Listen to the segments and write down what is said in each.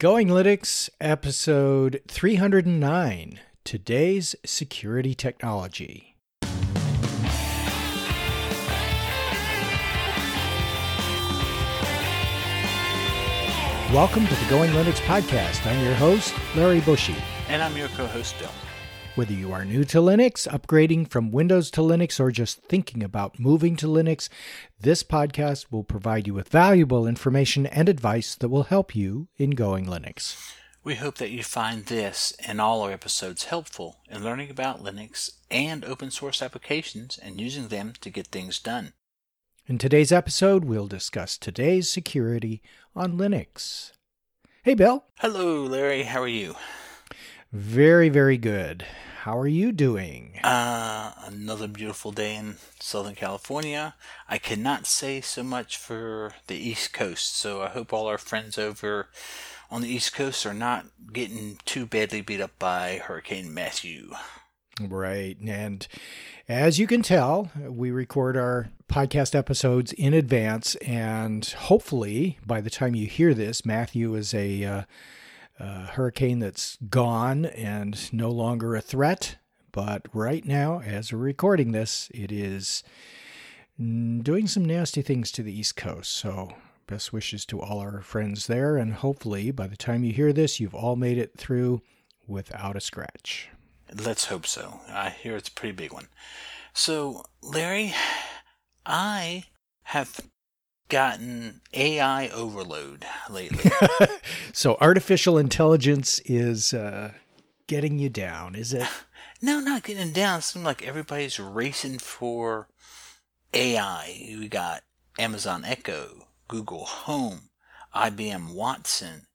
Going Linux, episode 309 Today's Security Technology. Welcome to the Going Linux podcast. I'm your host, Larry Bushey. And I'm your co host, Bill. Whether you are new to Linux, upgrading from Windows to Linux, or just thinking about moving to Linux, this podcast will provide you with valuable information and advice that will help you in going Linux. We hope that you find this and all our episodes helpful in learning about Linux and open source applications and using them to get things done. In today's episode, we'll discuss today's security on Linux. Hey, Bill. Hello, Larry. How are you? Very, very good. How are you doing? Uh, another beautiful day in Southern California. I cannot say so much for the East Coast, so I hope all our friends over on the East Coast are not getting too badly beat up by Hurricane Matthew. Right. And as you can tell, we record our podcast episodes in advance, and hopefully by the time you hear this, Matthew is a. Uh, uh, hurricane that's gone and no longer a threat. But right now, as we're recording this, it is doing some nasty things to the East Coast. So, best wishes to all our friends there. And hopefully, by the time you hear this, you've all made it through without a scratch. Let's hope so. I hear it's a pretty big one. So, Larry, I have gotten AI overload lately. so artificial intelligence is uh, getting you down, is it? No, not getting down. It seems like everybody's racing for AI. We got Amazon Echo, Google Home, IBM Watson,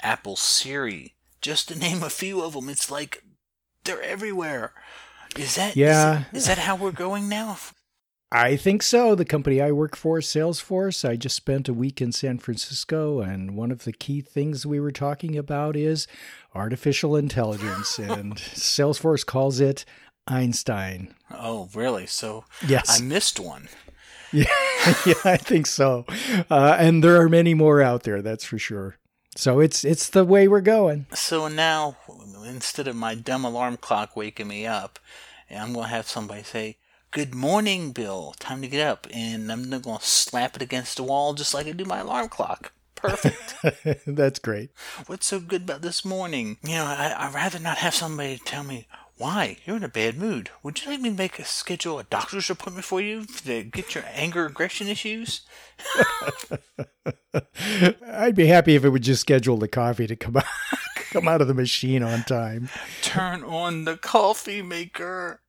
Apple Siri, just to name a few of them. It's like they're everywhere. Is that yeah? Is, is that how we're going now? I think so. The company I work for, Salesforce, I just spent a week in San Francisco, and one of the key things we were talking about is artificial intelligence, and Salesforce calls it Einstein. Oh, really? So yes, I missed one. Yeah, yeah, I think so. Uh, and there are many more out there, that's for sure. So it's it's the way we're going. So now, instead of my dumb alarm clock waking me up, I'm going to have somebody say, Good morning, Bill. Time to get up. And I'm going to slap it against the wall just like I do my alarm clock. Perfect. That's great. What's so good about this morning? You know, I, I'd rather not have somebody tell me, why? You're in a bad mood. Would you like me to make a schedule a doctor's appointment for you to get your anger aggression issues? I'd be happy if it would just schedule the coffee to come out come out of the machine on time. Turn on the coffee maker.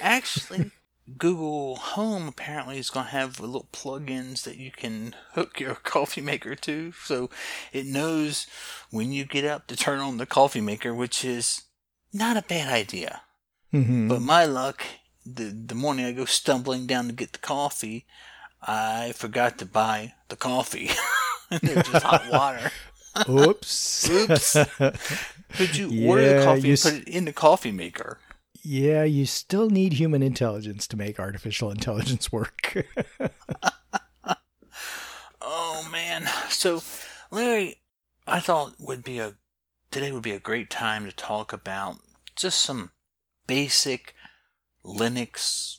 Actually, Google Home apparently is going to have little plugins that you can hook your coffee maker to. So it knows when you get up to turn on the coffee maker, which is not a bad idea. Mm-hmm. But my luck, the, the morning I go stumbling down to get the coffee, I forgot to buy the coffee. it's just hot water. Oops. Oops. Could you yeah, order the coffee and put it in the coffee maker? Yeah, you still need human intelligence to make artificial intelligence work. oh man. So, Larry, I thought would be a today would be a great time to talk about just some basic Linux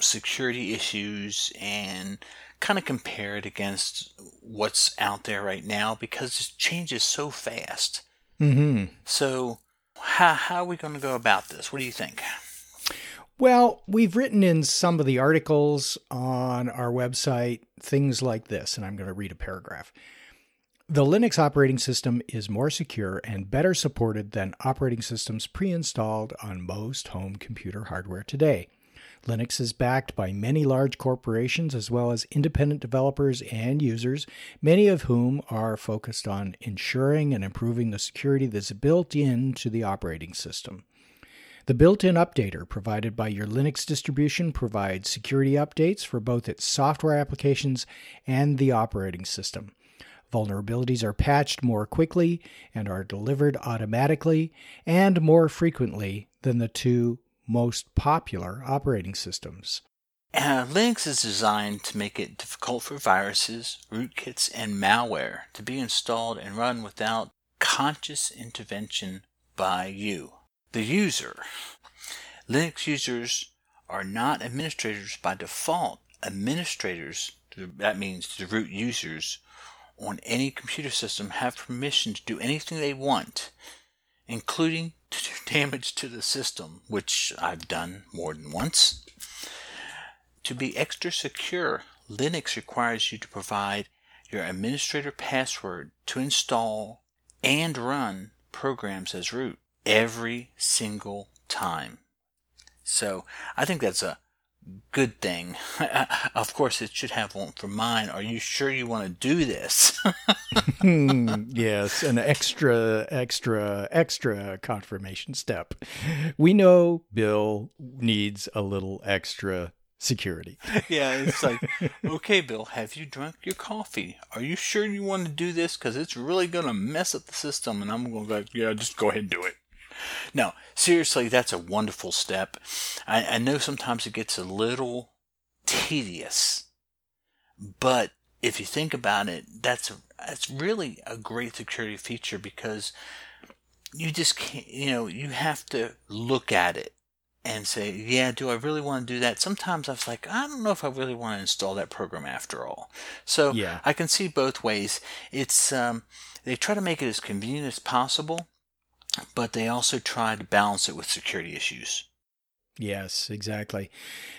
security issues and kind of compare it against what's out there right now because it changes so fast. Mm-hmm. So, how, how are we going to go about this? What do you think? Well, we've written in some of the articles on our website things like this, and I'm going to read a paragraph. The Linux operating system is more secure and better supported than operating systems pre installed on most home computer hardware today. Linux is backed by many large corporations as well as independent developers and users, many of whom are focused on ensuring and improving the security that's built into the operating system. The built in updater provided by your Linux distribution provides security updates for both its software applications and the operating system. Vulnerabilities are patched more quickly and are delivered automatically and more frequently than the two most popular operating systems. Uh, Linux is designed to make it difficult for viruses, rootkits, and malware to be installed and run without conscious intervention by you, the user. Linux users are not administrators by default. Administrators, that means the root users, on any computer system have permission to do anything they want, including damage to the system, which I've done more than once. To be extra secure, Linux requires you to provide your administrator password to install and run programs as root every single time. So I think that's a good thing. of course, it should have one for mine. Are you sure you want to do this? Yes, an extra, extra, extra confirmation step. We know Bill needs a little extra security. yeah, it's like, okay, Bill, have you drunk your coffee? Are you sure you want to do this? Because it's really going to mess up the system. And I'm going to go, yeah, just go ahead and do it. No, seriously, that's a wonderful step. I, I know sometimes it gets a little tedious, but if you think about it, that's a, that's really a great security feature because you just can't, you know, you have to look at it and say, yeah, do I really want to do that? Sometimes I was like, I don't know if I really want to install that program after all. So yeah. I can see both ways. It's um, they try to make it as convenient as possible, but they also try to balance it with security issues. Yes, exactly.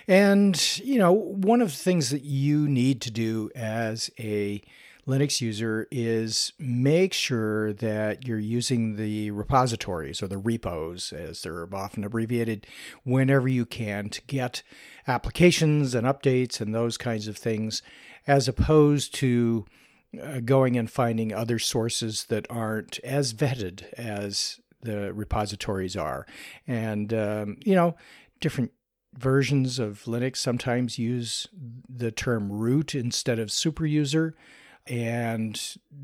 And, you know, one of the things that you need to do as a Linux user is make sure that you're using the repositories or the repos, as they're often abbreviated, whenever you can to get applications and updates and those kinds of things, as opposed to uh, going and finding other sources that aren't as vetted as the repositories are. And, um, you know, different versions of Linux sometimes use the term root instead of superuser. And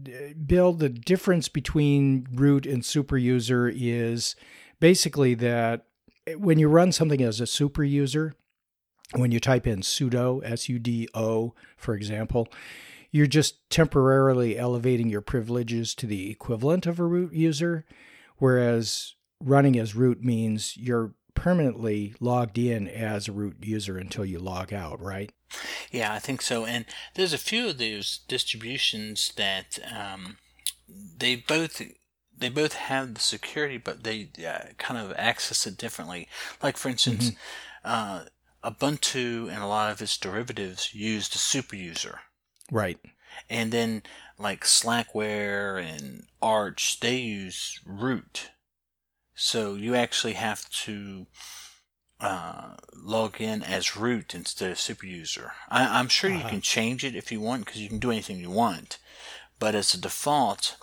uh, Bill, the difference between root and superuser is basically that when you run something as a superuser, when you type in sudo, S U D O, for example, you're just temporarily elevating your privileges to the equivalent of a root user. Whereas running as root means you're permanently logged in as a root user until you log out, right? Yeah, I think so. And there's a few of those distributions that um, they both they both have the security, but they uh, kind of access it differently. Like for instance, mm-hmm. uh, Ubuntu and a lot of its derivatives use the super user. Right. And then like Slackware and Arch, they use root. So you actually have to uh, log in as root instead of super user. I, am sure uh-huh. you can change it if you want because you can do anything you want. But as a default,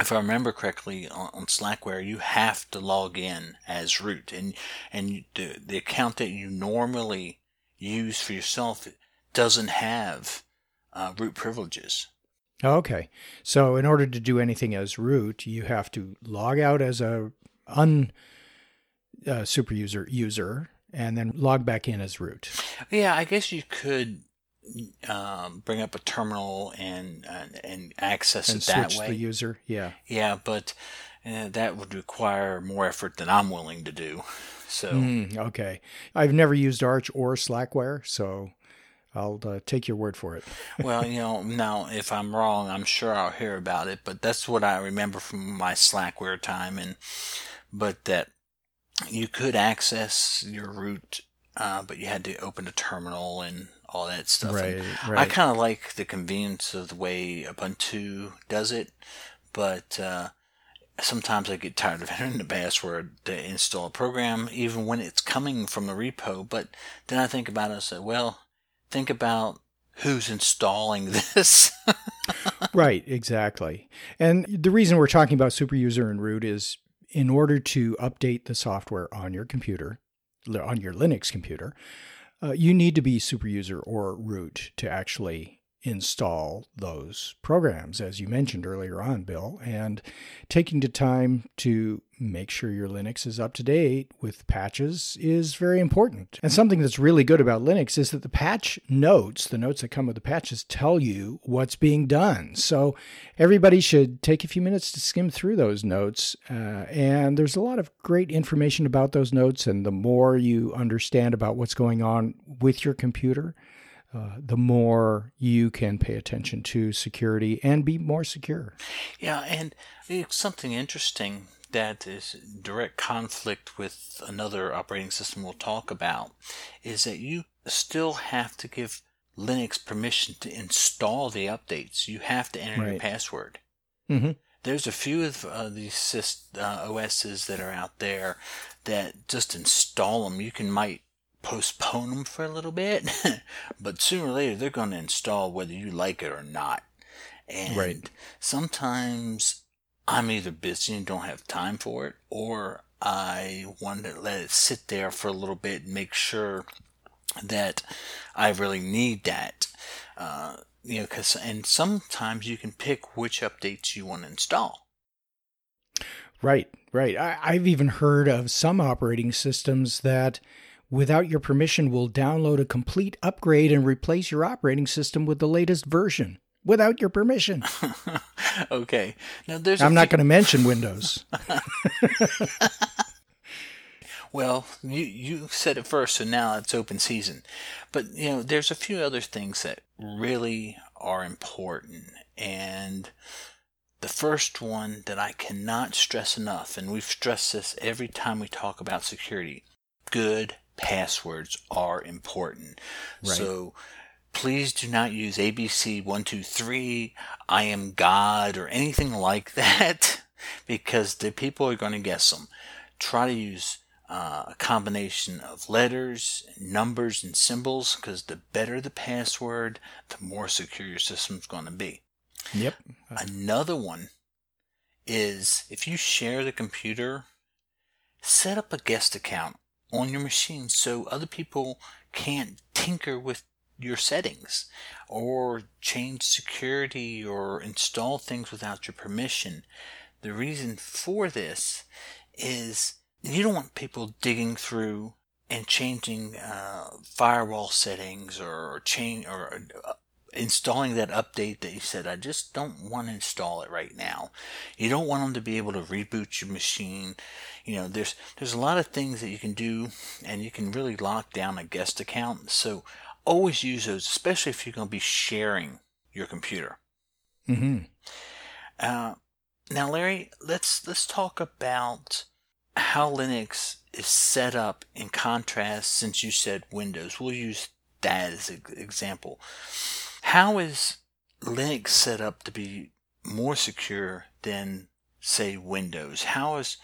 if I remember correctly, on, on, Slackware, you have to log in as root, and and the the account that you normally use for yourself doesn't have uh, root privileges. Okay. So in order to do anything as root, you have to log out as a un uh, super user user and then log back in as root. Yeah, I guess you could um, bring up a terminal and uh, and access and it that way. the user. Yeah. Yeah, but uh, that would require more effort than I'm willing to do. So mm, okay, I've never used Arch or Slackware, so I'll uh, take your word for it. well, you know, now if I'm wrong, I'm sure I'll hear about it. But that's what I remember from my Slackware time, and but that you could access your root, uh, but you had to open a terminal and all that stuff. Right, right. I kind of like the convenience of the way Ubuntu does it, but uh, sometimes I get tired of entering the password to install a program, even when it's coming from the repo. But then I think about it and say, well, think about who's installing this. right, exactly. And the reason we're talking about superuser and root is in order to update the software on your computer, on your Linux computer, uh, you need to be superuser or root to actually install those programs, as you mentioned earlier on, Bill, and taking the time to make sure your Linux is up to date with patches is very important. And something that's really good about Linux is that the patch notes, the notes that come with the patches, tell you what's being done. So everybody should take a few minutes to skim through those notes. Uh, and there's a lot of great information about those notes. And the more you understand about what's going on with your computer, uh, the more you can pay attention to security and be more secure. Yeah, and something interesting that is direct conflict with another operating system we'll talk about is that you still have to give Linux permission to install the updates. You have to enter right. your password. Mm-hmm. There's a few of uh, these uh, OSs that are out there that just install them. You can might postpone them for a little bit, but sooner or later they're going to install whether you like it or not. And right. sometimes I'm either busy and don't have time for it, or I want to let it sit there for a little bit and make sure that I really need that. Uh, you know, cause, and sometimes you can pick which updates you want to install. Right, right. I, I've even heard of some operating systems that without your permission, will download a complete upgrade and replace your operating system with the latest version without your permission. okay. Now there's I'm not going to mention Windows. well, you you said it first, so now it's open season. But you know, there's a few other things that really are important and the first one that I cannot stress enough, and we've stressed this every time we talk about security good passwords are important. Right. So please do not use ABC123, I am God, or anything like that, because the people are going to guess them. Try to use uh, a combination of letters, numbers, and symbols, because the better the password, the more secure your system's going to be. Yep. Another one is if you share the computer, set up a guest account on your machine so other people can't tinker with your settings or change security or install things without your permission. The reason for this is you don't want people digging through and changing uh, firewall settings or change or uh, installing that update that you said, I just don't want to install it right now. You don't want them to be able to reboot your machine. You know, there's there's a lot of things that you can do, and you can really lock down a guest account. So always use those, especially if you're going to be sharing your computer. Mm-hmm. Uh, now, Larry, let's let's talk about how Linux is set up in contrast. Since you said Windows, we'll use that as an example. How is Linux set up to be more secure than, say, Windows? How is,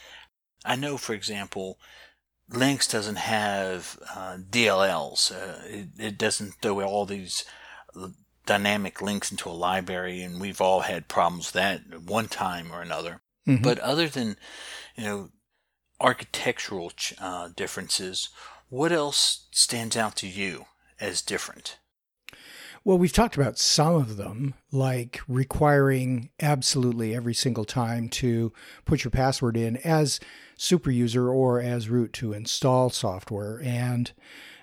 I know, for example, Linux doesn't have uh, DLLs. Uh, it, it, doesn't throw all these dynamic links into a library, and we've all had problems with that at one time or another. Mm-hmm. But other than, you know, architectural uh, differences, what else stands out to you as different? Well, we've talked about some of them, like requiring absolutely every single time to put your password in as super user or as root to install software and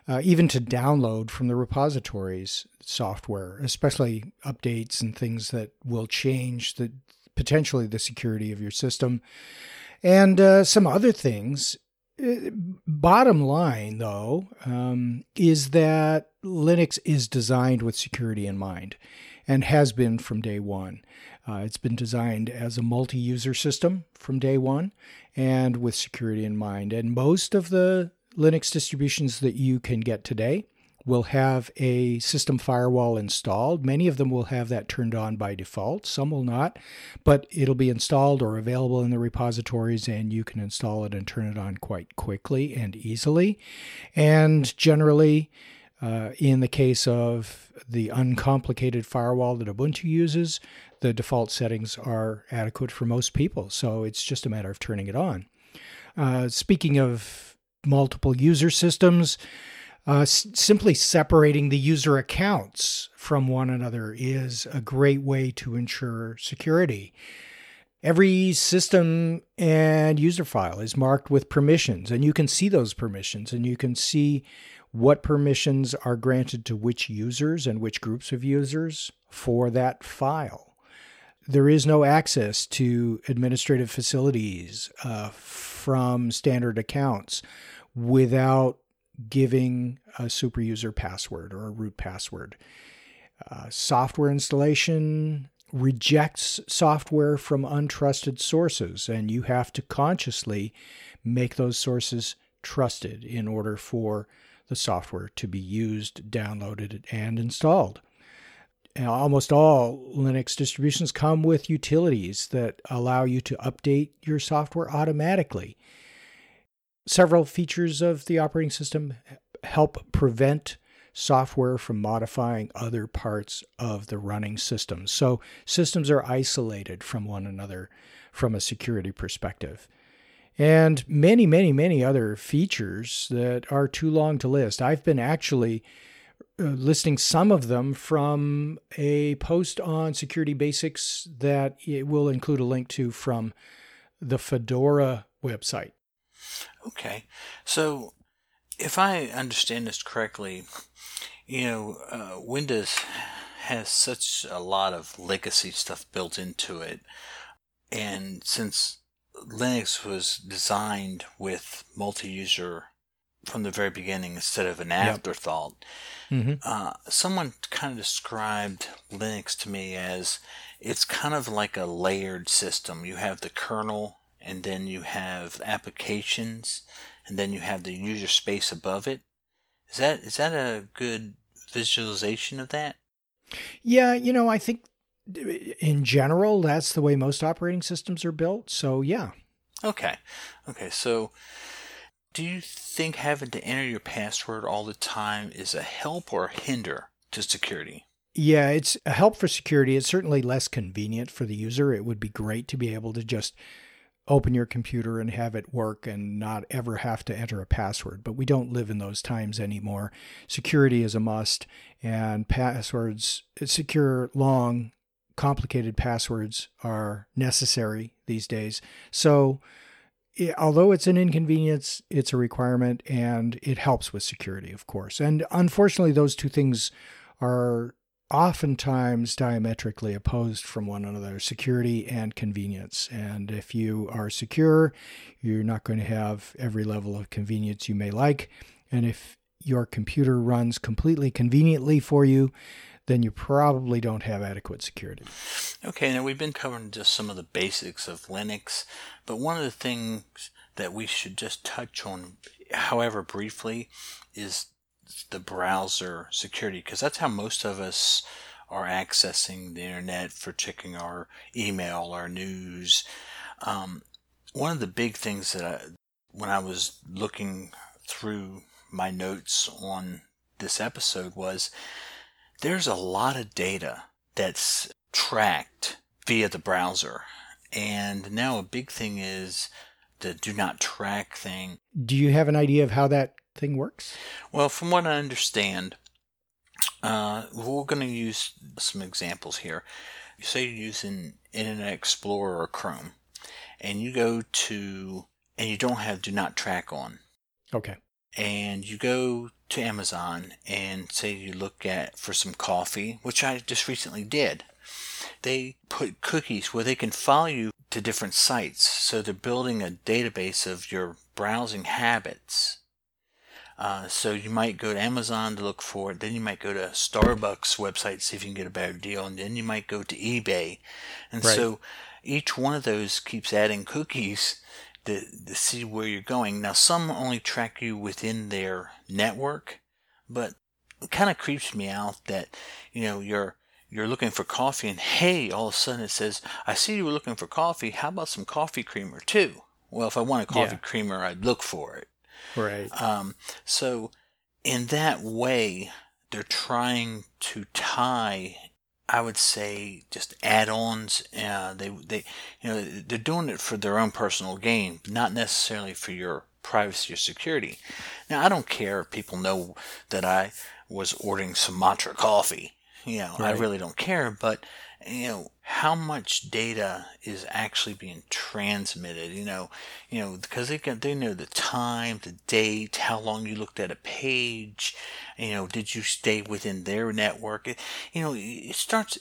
uh, even to download from the repositories software, especially updates and things that will change the potentially the security of your system. And uh, some other things bottom line, though, um, is that Linux is designed with security in mind and has been from day one. Uh, it's been designed as a multi user system from day one and with security in mind. And most of the Linux distributions that you can get today will have a system firewall installed. Many of them will have that turned on by default, some will not, but it'll be installed or available in the repositories, and you can install it and turn it on quite quickly and easily. And generally, uh, in the case of the uncomplicated firewall that Ubuntu uses, the default settings are adequate for most people. So it's just a matter of turning it on. Uh, speaking of multiple user systems, Uh, s- simply separating the user accounts from one another is a great way to ensure security. Every system and user file is marked with permissions, and you can see those permissions and you can see what permissions are granted to which users and which groups of users for that file. There is no access to administrative facilities uh, from standard accounts without giving a super user password or a root password. Uh, software installation rejects software from untrusted sources, and you have to consciously make those sources trusted in order for the software to be used, downloaded, and installed. And almost all Linux distributions come with utilities that allow you to update your software automatically. Several features of the operating system help prevent software from modifying other parts of the running system. So systems are isolated from one another from a security perspective. And many, many, many other features that are too long to list. I've been actually uh, listing some of them from a post on security basics that it will include a link to from the Fedora website. Okay. So, if I understand this correctly, you know, uh, Windows has such a lot of legacy stuff built into it. And since Linux was designed with multi user from the very beginning instead of an afterthought, yep. mm-hmm. uh, someone kind of described Linux to me as it's kind of like a layered system. You have the kernel, and then you have applications, and then you have the user space above it. Is that is that a good visualization of that? Yeah, you know, I think in general that's the way most operating systems are built. So, yeah. Okay. Okay, so do you think having to enter your password all the time is a help or a hinder to security? Yeah, it's a help for security. It's certainly less convenient for the user. It would be great to be able to just open your computer and have it work and not ever have to enter a password. But we don't live in those times anymore. Security is a must, and passwords, secure, long, complicated passwords are necessary these days. So, although it's an inconvenience, it's a requirement and it helps with security, of course. And unfortunately, those two things are oftentimes diametrically opposed from one another security and convenience. And if you are secure, you're not going to have every level of convenience you may like. And if your computer runs completely conveniently for you, then you probably don't have adequate security. Okay, now we've been covering just some of the basics of Linux, but one of the things that we should just touch on, however briefly, is the browser security because that's how most of us are accessing the internet for checking our email, our news. Um, one of the big things that I, when I was looking through my notes on this episode was there's a lot of data that's tracked via the browser. And now a big thing is the do not track thing. Do you have an idea of how that thing works? Well, from what I understand, uh, we're going to use some examples here. You say you're using Internet Explorer or Chrome, and you go to, and you don't have Do Not Track on. Okay. And you go to Amazon and say you look at for some coffee, which I just recently did. They put cookies where they can follow you to different sites. So they're building a database of your browsing habits uh, so you might go to Amazon to look for it. Then you might go to Starbucks website see if you can get a better deal, and then you might go to eBay. And right. so each one of those keeps adding cookies to, to see where you're going. Now some only track you within their network, but it kind of creeps me out that you know you're you're looking for coffee and hey, all of a sudden it says, I see you were looking for coffee. How about some coffee creamer too? Well, if I want a coffee yeah. creamer, I'd look for it. Right. Um, so, in that way, they're trying to tie. I would say just add-ons. Uh, they they you know they're doing it for their own personal gain, not necessarily for your privacy or security. Now, I don't care if people know that I was ordering Sumatra coffee. You know, right. I really don't care, but you know how much data is actually being transmitted you know you know because they can they know the time the date how long you looked at a page you know did you stay within their network? You know it starts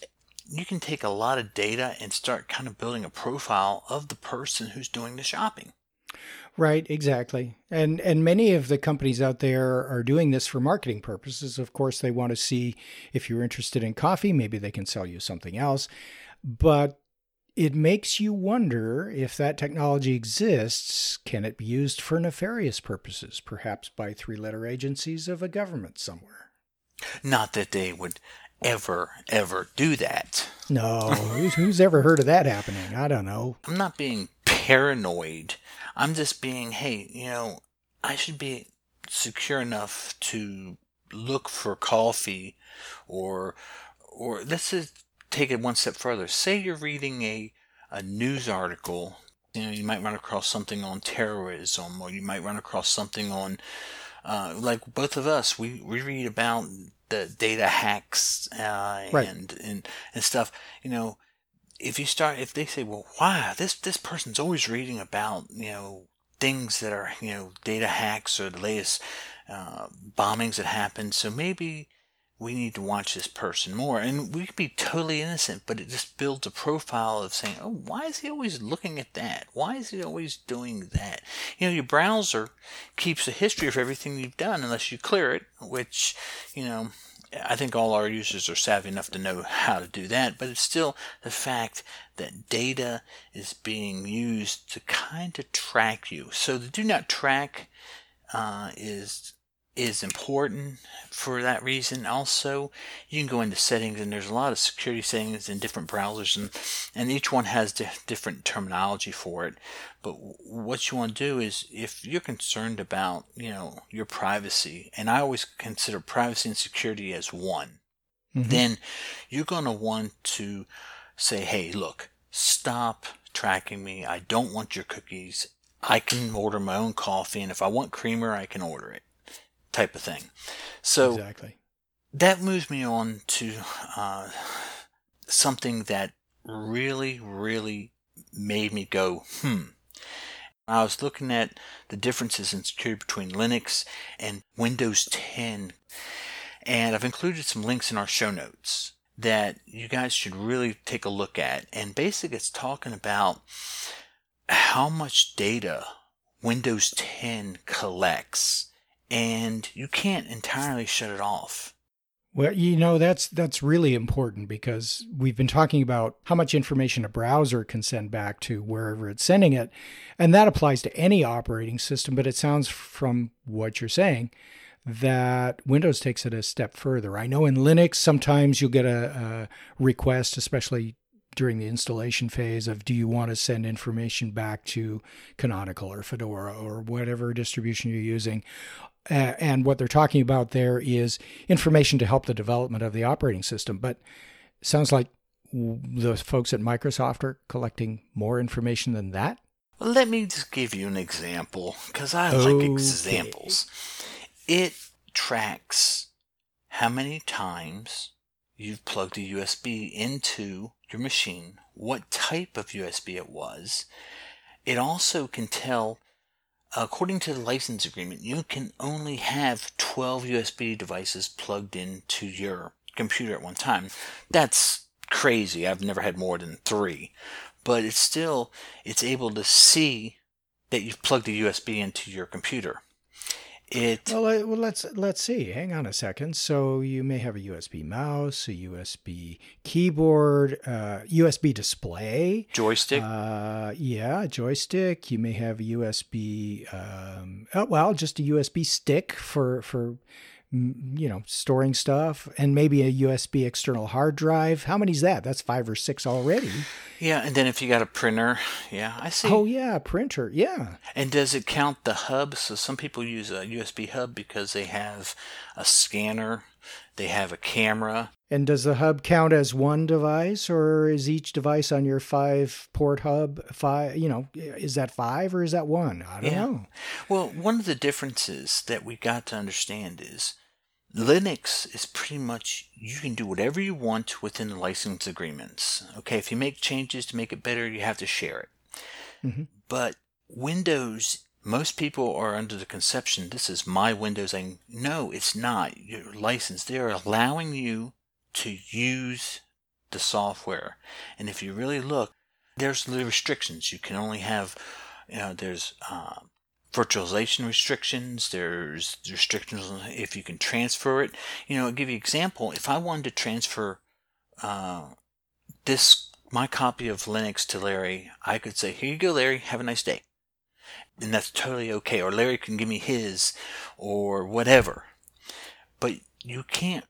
you can take a lot of data and start kind of building a profile of the person who's doing the shopping Right, exactly. And and many of the companies out there are doing this for marketing purposes. Of course, they want to see if you're interested in coffee, maybe they can sell you something else. But it makes you wonder if that technology exists, can it be used for nefarious purposes, perhaps by three-letter agencies of a government somewhere? Not that they would ever, ever do that. No, who's, who's ever heard of that happening? I don't know. I'm not being paranoid. I'm just being, hey, you know, I should be secure enough to look for coffee or or let's just take it one step further. Say you're reading a a news article, you know, you might run across something on terrorism or you might run across something on uh, like both of us, we, we read about the data hacks uh, right. and, and and stuff. You know, if you start if they say well why? This this person's always reading about you know things that are you know data hacks or the latest uh, bombings that happened. So maybe we need to watch this person more. And we could be totally innocent but it just builds a profile of saying oh why is he always looking at that? Why is he always doing that? You know your browser keeps a history of everything you've done unless you clear it which you know I think all our users are savvy enough to know how to do that, but it's still the fact that data is being used to kind of track you. So the do not track uh, is is important for that reason. Also, you can go into settings, and there's a lot of security settings in different browsers, and, and each one has di- different terminology for it. But what you want to do is, if you're concerned about, you know, your privacy, and I always consider privacy and security as one, mm-hmm. then you're going to want to say, hey, look, stop tracking me. I don't want your cookies. I can order my own coffee, and if I want creamer, I can order it type of thing. So exactly. that moves me on to uh, something that really, really made me go, hmm. I was looking at the differences in security between Linux and Windows 10, and I've included some links in our show notes that you guys should really take a look at. And basically, it's talking about how much data Windows 10 collects and you can't entirely shut it off. Well, you know that's that's really important because we've been talking about how much information a browser can send back to wherever it's sending it, and that applies to any operating system. But it sounds from what you're saying that Windows takes it a step further. I know in Linux sometimes you'll get a, a request, especially during the installation phase, of do you want to send information back to Canonical or Fedora or whatever distribution you're using and what they're talking about there is information to help the development of the operating system. But sounds like the folks at Microsoft are collecting more information than that. Well, let me just give you an example because I okay. like examples. It tracks how many times you've plugged a USB into your machine, what type of USB it was. It also can tell according to the license agreement, you can only have 12 USB devices plugged into your computer at one time. That's crazy. I've never had more than three. But it's still, it's able to see that you've plugged a USB into your computer. It well, well, let's let's see. Hang on a second. So you may have a USB mouse, a USB keyboard, uh, USB display, joystick. Uh, yeah, joystick. You may have a USB. Um, oh, well, just a USB stick for for you know, storing stuff and maybe a USB external hard drive. How many's that? That's five or six already. Yeah, and then if you got a printer, yeah, I see. Oh yeah, printer, yeah. And does it count the hub? So some people use a USB hub because they have a scanner They have a camera. And does the hub count as one device, or is each device on your five port hub five? You know, is that five or is that one? I don't yeah. know. Well, one of the differences that we got to understand is Linux is pretty much you can do whatever you want within the license agreements. Okay, if you make changes to make it better, you have to share it. Mm-hmm. But Windows, most people are under the conception this is my Windows. And no, it's not. Your license. They're allowing you to use the software. And if you really look, there's the restrictions. You can only have, you know, there's uh, virtualization restrictions. There's restrictions on if you can transfer it. You know, I'll give you an example. If I wanted to transfer uh, this my copy of Linux to Larry, I could say, "Here you go, Larry. Have a nice day," and that's totally okay. Or Larry can give me his, or whatever. But you can't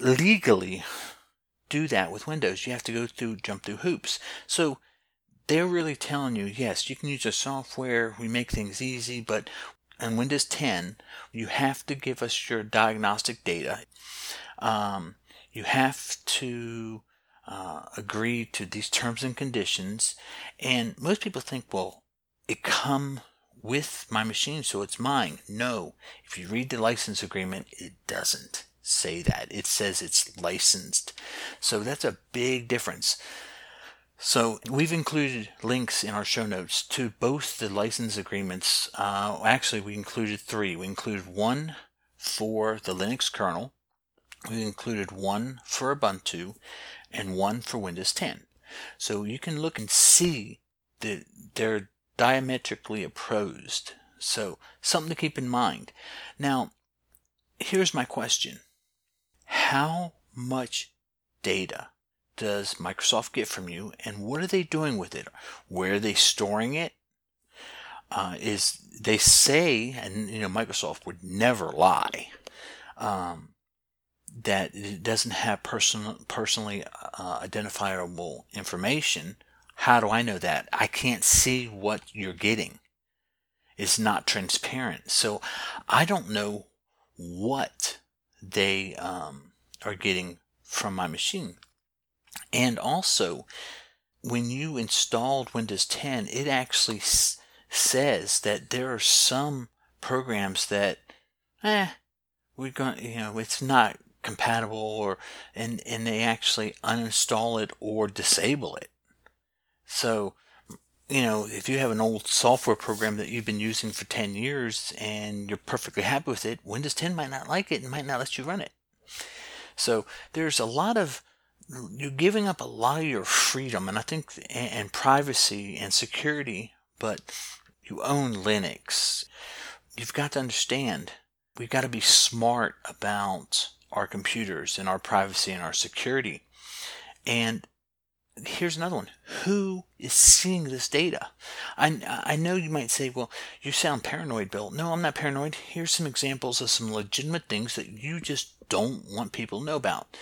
legally do that with Windows. You have to go through jump through hoops. So they're really telling you, yes, you can use the software, we make things easy, but in Windows 10, you have to give us your diagnostic data. Um, you have to uh, agree to these terms and conditions. And most people think, well, it come with my machine, so it's mine. No, if you read the license agreement, it doesn't say that. It says it's licensed. So that's a big difference. So we've included links in our show notes to both the license agreements. Uh, actually, we included three. We included one for the Linux kernel, we included one for Ubuntu, and one for Windows 10. So you can look and see that they're diametrically opposed. So something to keep in mind. Now, here's my question. How much data does Microsoft get from you, and what are they doing with it? Where are they storing it? Uh, is they say, and you know, Microsoft would never lie, um, that it doesn't have person, personally uh, identifiable information. How do I know that? I can't see what you're getting. It's not transparent. So I don't know what they um, are getting from my machine. And also, when you installed Windows 10, it actually s- says that there are some programs that, eh, we're going, you know, it's not compatible, or and and they actually uninstall it or disable it. So, you know, if you have an old software program that you've been using for 10 years and you're perfectly happy with it, Windows 10 might not like it and might not let you run it. So there's a lot of you're giving up a lot of your freedom and I think and privacy and security, but you own Linux. You've got to understand we've got to be smart about our computers and our privacy and our security. And here's another one. Who is seeing this data? I, I know you might say, well, you sound paranoid, Bill. No, I'm not paranoid. Here's some examples of some legitimate things that you just don't want people to know about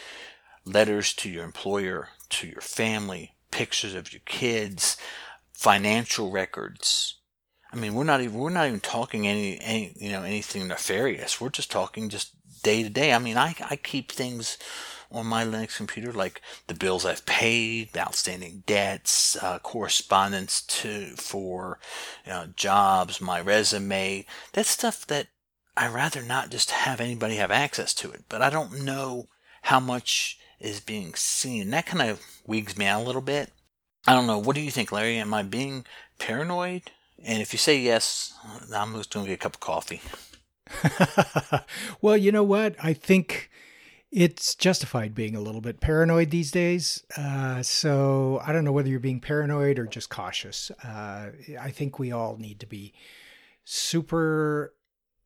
letters to your employer, to your family, pictures of your kids, financial records. I mean, we're not even we're not even talking any, any you know anything nefarious. We're just talking just day to day. I mean, I I keep things on my Linux computer like the bills I've paid, outstanding debts, uh, correspondence to for you know, jobs, my resume. That's stuff that I rather not just have anybody have access to it. But I don't know how much is being seen. That kind of wigs me out a little bit. I don't know. What do you think, Larry? Am I being paranoid? And if you say yes, I'm just going to get a cup of coffee. well, you know what? I think it's justified being a little bit paranoid these days. Uh, so I don't know whether you're being paranoid or just cautious. Uh, I think we all need to be super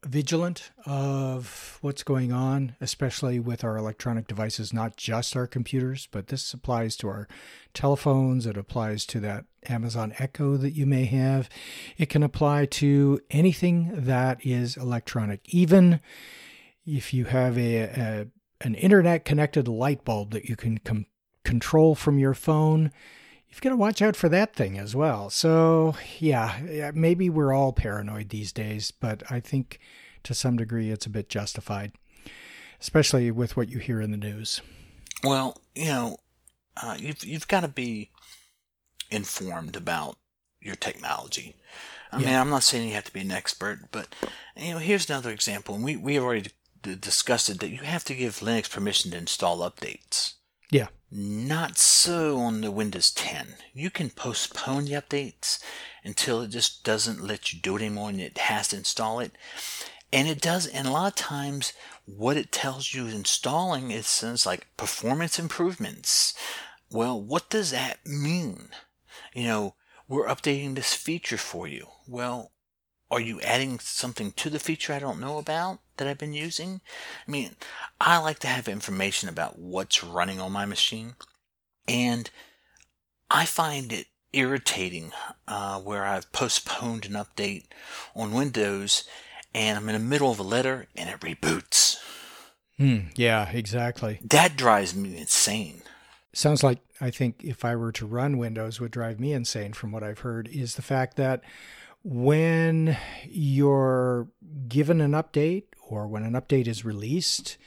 vigilant of what's going on, especially with our electronic devices, not just our computers, but this applies to our telephones. It applies to that Amazon Echo that you may have. It can apply to anything that is electronic, even if you have a, a an internet connected light bulb that you can com- control from your phone you've got to watch out for that thing as well. So, yeah, maybe we're all paranoid these days, but I think to some degree it's a bit justified. especially with what you hear in the news. Well, you know, uh, you've you've got to be informed about your technology. I yeah. mean, I'm not saying you have to be an expert, but you know, here's another example, and we we already discussed it that you have to give Linux permission to install updates. Yeah. Not so on the Windows 10. You can postpone the updates until it just doesn't let you do it anymore and it has to install it. And it does, and a lot of times what it tells you installing is says like performance improvements. Well, what does that mean? You know, we're updating this feature for you. Well, are you adding something to the feature I don't know about that I've been using? I mean, I like to have information about what's running on my machine. And I find it irritating uh, where I've postponed an update on Windows and I'm in the middle of a letter and it reboots. Hmm, yeah, exactly. That drives me insane. Sounds like I think if I were to run Windows would drive me insane from what I've heard is the fact that when you're given an update or when an update is released,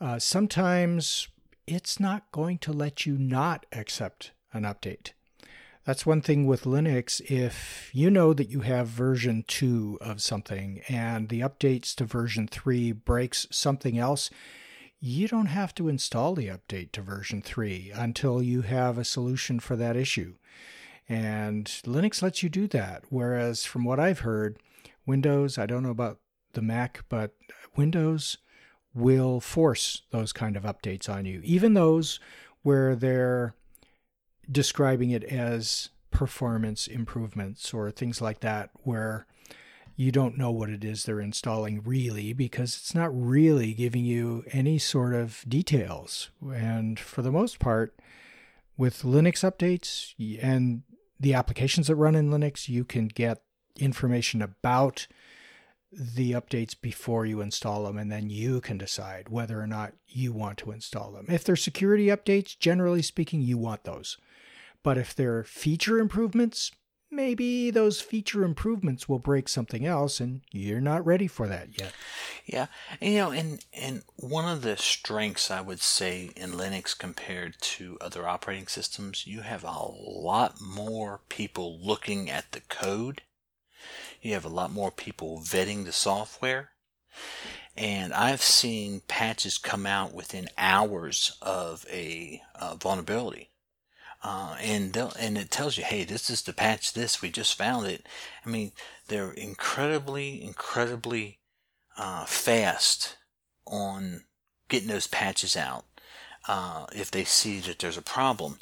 uh, sometimes it's not going to let you not accept an update. That's one thing with Linux. If you know that you have version 2 of something and the updates to version 3 breaks something else, you don't have to install the update to version 3 until you have a solution for that issue. And Linux lets you do that. Whereas, from what I've heard, Windows, I don't know about the Mac, but Windows will force those kind of updates on you, even those where they're describing it as performance improvements or things like that, where you don't know what it is they're installing really because it's not really giving you any sort of details. And for the most part, with Linux updates and the applications that run in Linux, you can get information about the updates before you install them, and then you can decide whether or not you want to install them. If they're security updates, generally speaking, you want those. But if they're feature improvements, maybe those feature improvements will break something else and you're not ready for that yet. Yeah. And, you know, and and one of the strengths I would say in Linux compared to other operating systems, you have a lot more people looking at the code. You have a lot more people vetting the software. And I've seen patches come out within hours of a uh, vulnerability uh, and and it tells you, hey, this is the patch. This we just found it. I mean, they're incredibly, incredibly uh, fast on getting those patches out. Uh, if they see that there's a problem,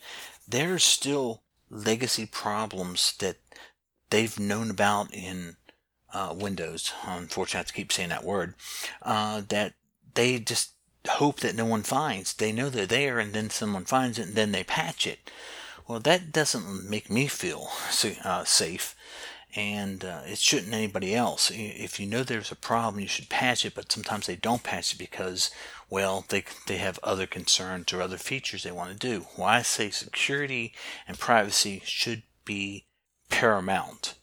there's still legacy problems that they've known about in uh, Windows. Unfortunately, I have to keep saying that word. Uh, that they just hope that no one finds. They know they're there, and then someone finds it, and then they patch it. Well, that doesn't make me feel uh, safe, and uh, it shouldn't anybody else. If you know there's a problem, you should patch it, but sometimes they don't patch it because, well, they, they have other concerns or other features they want to do. Well, I say security and privacy should be paramount.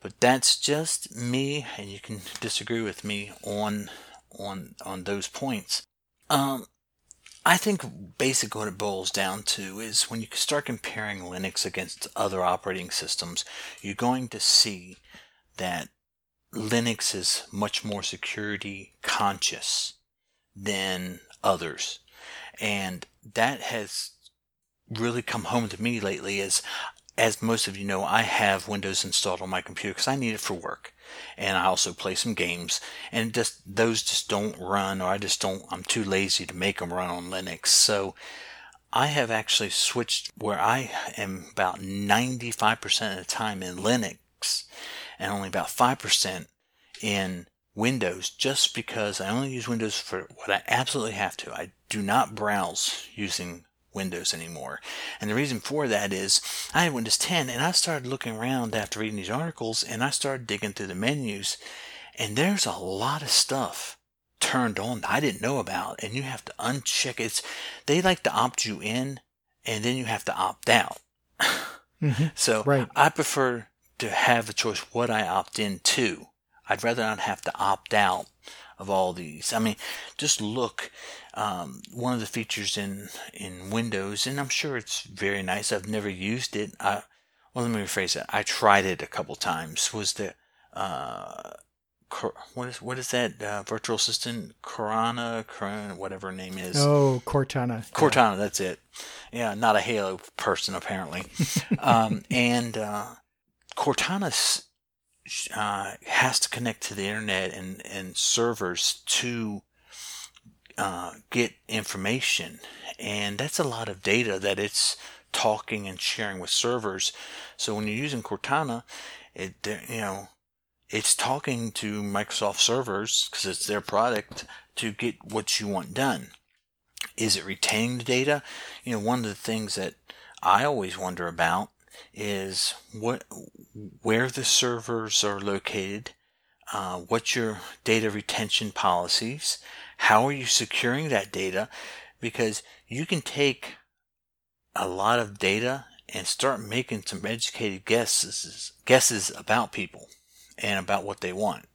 But that's just me, and you can disagree with me on on on those points. Um, I think basically what it boils down to is when you start comparing Linux against other operating systems, you're going to see that Linux is much more security conscious than others. And that has really come home to me lately as as most of you know, I have Windows installed on my computer because I need it for work and I also play some games. And just those just don't run, or I just don't. I'm too lazy to make them run on Linux. So I have actually switched where I am about 95% of the time in Linux, and only about 5% in Windows, just because I only use Windows for what I absolutely have to. I do not browse using Windows anymore. And the reason for that is I had Windows 10 and I started looking around after reading these articles and I started digging through the menus and there's a lot of stuff turned on that I didn't know about and you have to uncheck it. They like to opt you in and then you have to opt out. mm-hmm. So right. I prefer to have a choice what I opt in to. I'd rather not have to opt out of all these. I mean, just look. Um, one of the features in in Windows, and I'm sure it's very nice. I've never used it. I, well, let me rephrase that. I tried it a couple times. Was the uh, what is what is that uh, virtual assistant Corana, Corana, whatever her name is? Oh, Cortana. Cortana, yeah. that's it. Yeah, not a Halo person apparently. um, and uh, Cortana uh, has to connect to the internet and and servers to uh, get information, and that's a lot of data that it's talking and sharing with servers. So when you're using Cortana, it you know it's talking to Microsoft servers because it's their product to get what you want done. Is it retaining the data? You know, one of the things that I always wonder about is what where the servers are located, uh, what's your data retention policies, how are you securing that data, because you can take a lot of data and start making some educated guesses guesses about people and about what they want.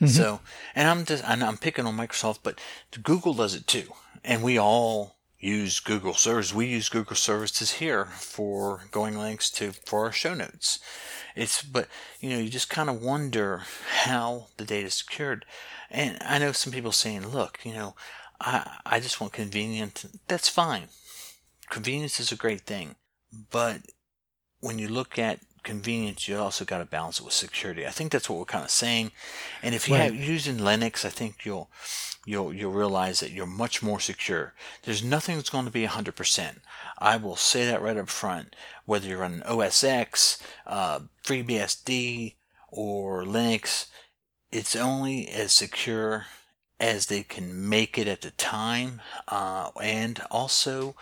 Mm-hmm. So, and I'm just, and I'm picking on Microsoft, but Google does it too. And we all use Google services. We use Google services here for going links to, for our show notes. It's, but, you know, you just kind of wonder how the data is secured. And I know some people saying, look, you know, I, I just want convenience. That's fine. Convenience is a great thing. But when you look at convenience, you also got to balance it with security. I think that's what we're kind of saying. And if you right. have using Linux, I think you'll you'll you'll realize that you're much more secure. There's nothing that's going to be 100%. I will say that right up front. Whether you're on OS X, uh, FreeBSD, or Linux, it's only as secure as they can make it at the time, uh, and also.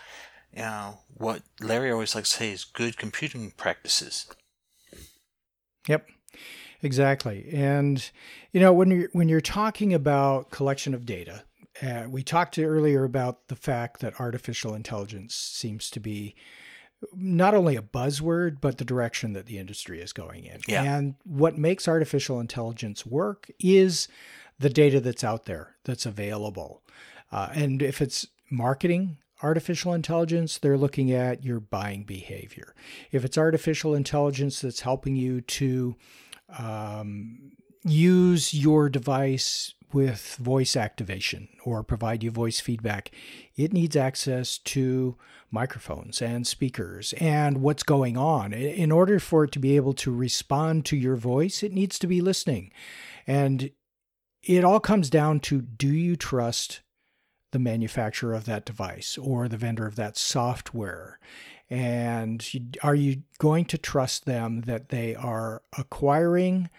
You know, what Larry always likes to say is good computing practices. Yep. Exactly. And you know, when you're when you're talking about collection of data, uh, we talked earlier about the fact that artificial intelligence seems to be not only a buzzword, but the direction that the industry is going in. Yeah. And what makes artificial intelligence work is the data that's out there, that's available. Uh, and if it's marketing, artificial intelligence, they're looking at your buying behavior. If it's artificial intelligence that's helping you to um, use your device with voice activation or provide you voice feedback, it needs access to microphones and speakers and what's going on. In order for it to be able to respond to your voice, it needs to be listening. And it all comes down to do you trust the manufacturer of that device or the vendor of that software? And are you going to trust them that they are acquiring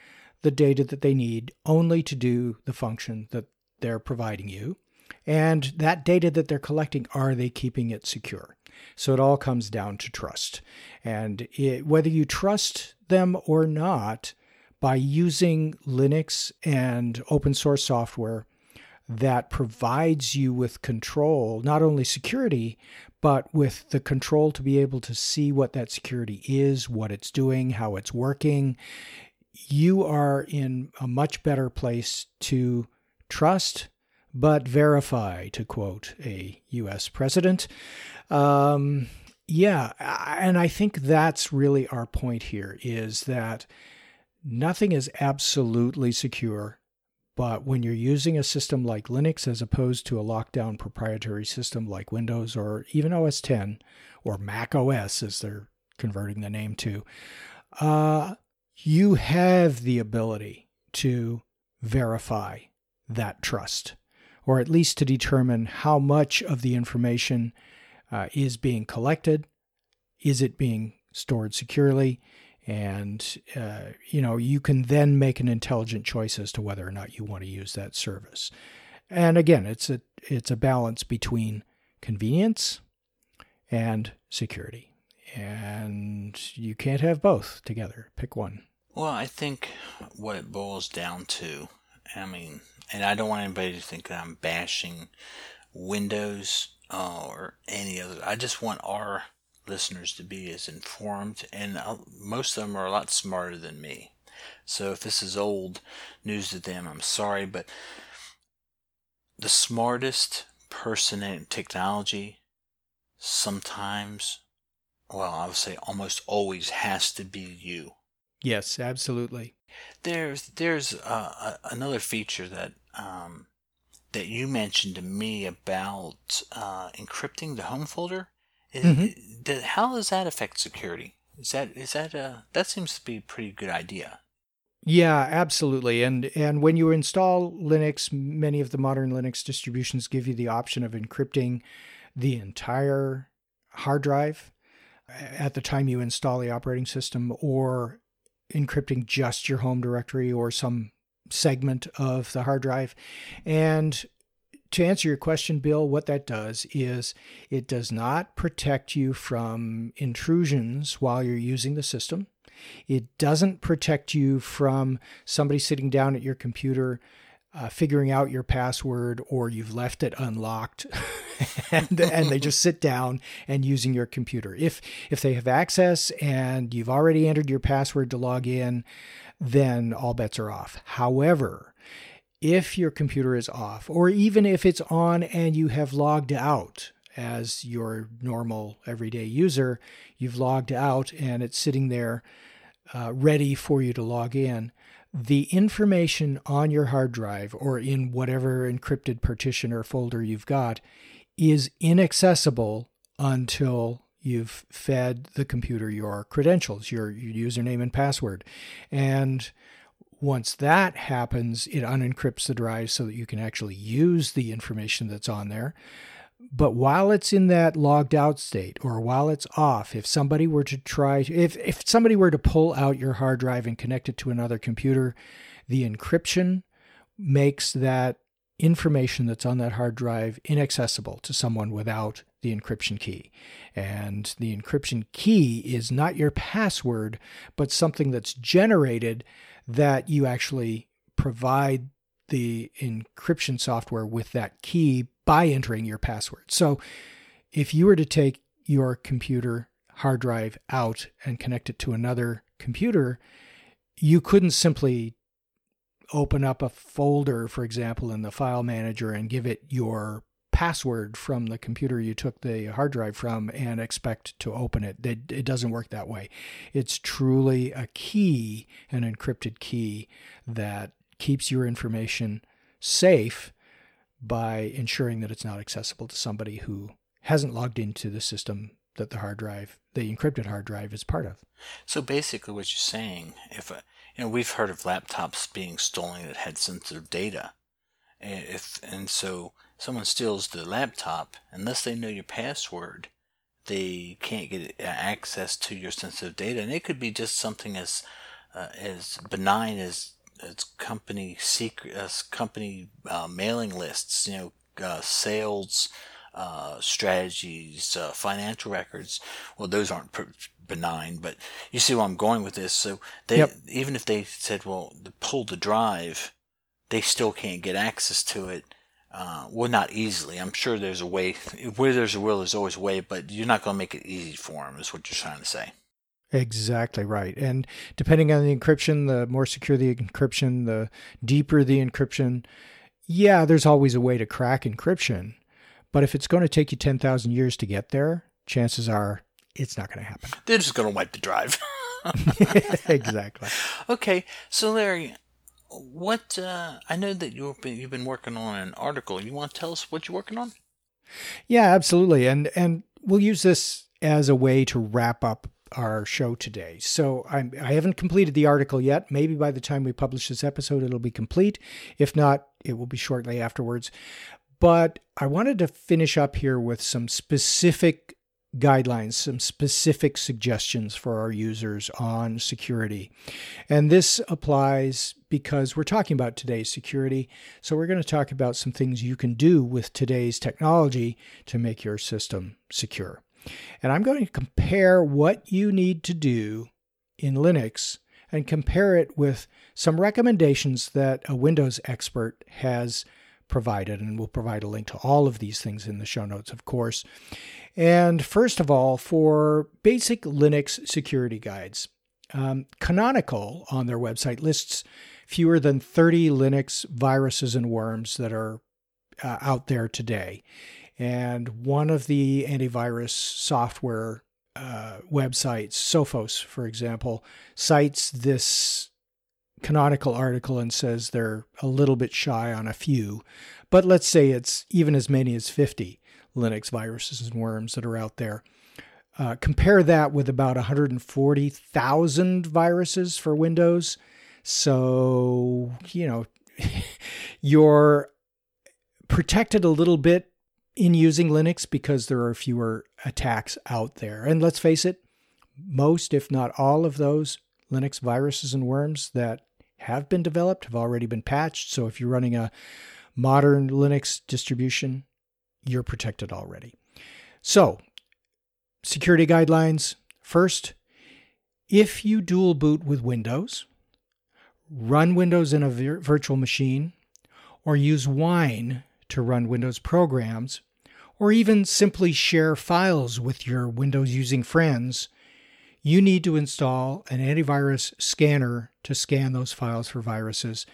the data that they need only to do the function that they're providing you? And that data that they're collecting, are they keeping it secure? So it all comes down to trust. And it, whether you trust them or not, by using Linux and open source software, that provides you with control, not only security, but with the control to be able to see what that security is, what it's doing, how it's working. You are in a much better place to trust but verify, to quote a US president. Um, yeah, and I think that's really our point here is that nothing is absolutely secure but when you're using a system like Linux as opposed to a lockdown proprietary system like Windows or even OS 10 or Mac OS, as they're converting the name to, uh, you have the ability to verify that trust, or at least to determine how much of the information uh, is being collected, is it being stored securely, and uh, you know you can then make an intelligent choice as to whether or not you want to use that service. And again it's a it's a balance between convenience and security. And you can't have both together. Pick one well i think what it boils down to i mean and i don't want anybody to think that i'm bashing windows uh, or any other i just want our listeners to be as informed, and I'll, most of them are a lot smarter than me. So if this is old news to them, I'm sorry, but the smartest person in technology sometimes, well, I would say almost always has to be you. Yes, absolutely. There's there's uh, another feature that um, that you mentioned to me about uh, encrypting the home folder. Mm-hmm. how does that affect security? Is that is that a that seems to be a pretty good idea? Yeah, absolutely. And and when you install Linux, many of the modern Linux distributions give you the option of encrypting the entire hard drive at the time you install the operating system or encrypting just your home directory or some segment of the hard drive. And to answer your question, Bill, what that does is it does not protect you from intrusions while you're using the system. It doesn't protect you from somebody sitting down at your computer uh, figuring out your password or you've left it unlocked and, and they just sit down and using your computer. If if they have access and you've already entered your password to log in, then all bets are off. However, if your computer is off, or even if it's on and you have logged out as your normal everyday user, you've logged out and it's sitting there uh, ready for you to log in, the information on your hard drive or in whatever encrypted partition or folder you've got is inaccessible until you've fed the computer your credentials, your, your username and password. And once that happens, it unencrypts the drive so that you can actually use the information that's on there. But while it's in that logged out state or while it's off, if somebody were to try if, if somebody were to pull out your hard drive and connect it to another computer, the encryption makes that information that's on that hard drive inaccessible to someone without the encryption key. And the encryption key is not your password, but something that's generated that you actually provide the encryption software with that key by entering your password. So if you were to take your computer hard drive out and connect it to another computer, you couldn't simply open up a folder, for example, in the file manager and give it your password from the computer you took the hard drive from and expect to open it. It, it doesn't work that way. It's truly a key, an encrypted key that keeps your information safe by ensuring that it's not accessible to somebody who hasn't logged into the system that the hard drive, the encrypted hard drive, is part of. So basically, what you're saying, if a, you know, we've heard of laptops being stolen that had sensitive data, if and so someone steals the laptop, unless they know your password, they can't get access to your sensitive data, and it could be just something as uh, as benign as as company secret, as company uh, mailing lists, you know, uh, sales uh, strategies, uh, financial records. Well, those aren't benign, but you see where I'm going with this. So they, yep. even if they said, well, pull the drive, they still can't get access to it. Uh, well, not easily. I'm sure there's a way. Where there's a will, there's always a way, but you're not going to make it easy for them, is what you're trying to say. Exactly right. And depending on the encryption, the more secure the encryption, the deeper the encryption. Yeah, there's always a way to crack encryption. But if it's going to take you 10,000 years to get there, chances are it's not going to happen. They're just going to wipe the drive. exactly. Okay. So, Larry, what uh, I know that you've been, you've been working on an article. You want to tell us what you're working on? Yeah, absolutely. And and we'll use this as a way to wrap up our show today. So I'm, I haven't completed the article yet. Maybe by the time we publish this episode, it'll be complete. If not, it will be shortly afterwards. But I wanted to finish up here with some specific guidelines, some specific suggestions for our users on security. And this applies because we're talking about today's security. So we're going to talk about some things you can do with today's technology to make your system secure. And I'm going to compare what you need to do in Linux and compare it with some recommendations that a Windows expert has provided. And we'll provide a link to all of these things in the show notes, of course. And first of all, for basic Linux security guides, um, Canonical on their website lists fewer than 30 Linux viruses and worms that are uh, out there today. And one of the antivirus software uh, websites, Sophos, for example, cites this canonical article and says they're a little bit shy on a few. But let's say it's even as many as 50 Linux viruses and worms that are out there. Uh, compare that with about 140,000 viruses for Windows. So, you know, you're protected a little bit in using Linux because there are fewer attacks out there. And let's face it, most, if not all, of those Linux viruses and worms that have been developed have already been patched. So if you're running a modern Linux distribution, you're protected already. So, security guidelines first, if you dual boot with Windows, run Windows in a vir- virtual machine, or use Wine to run Windows programs, or even simply share files with your Windows using friends, you need to install an antivirus scanner to scan those files for viruses.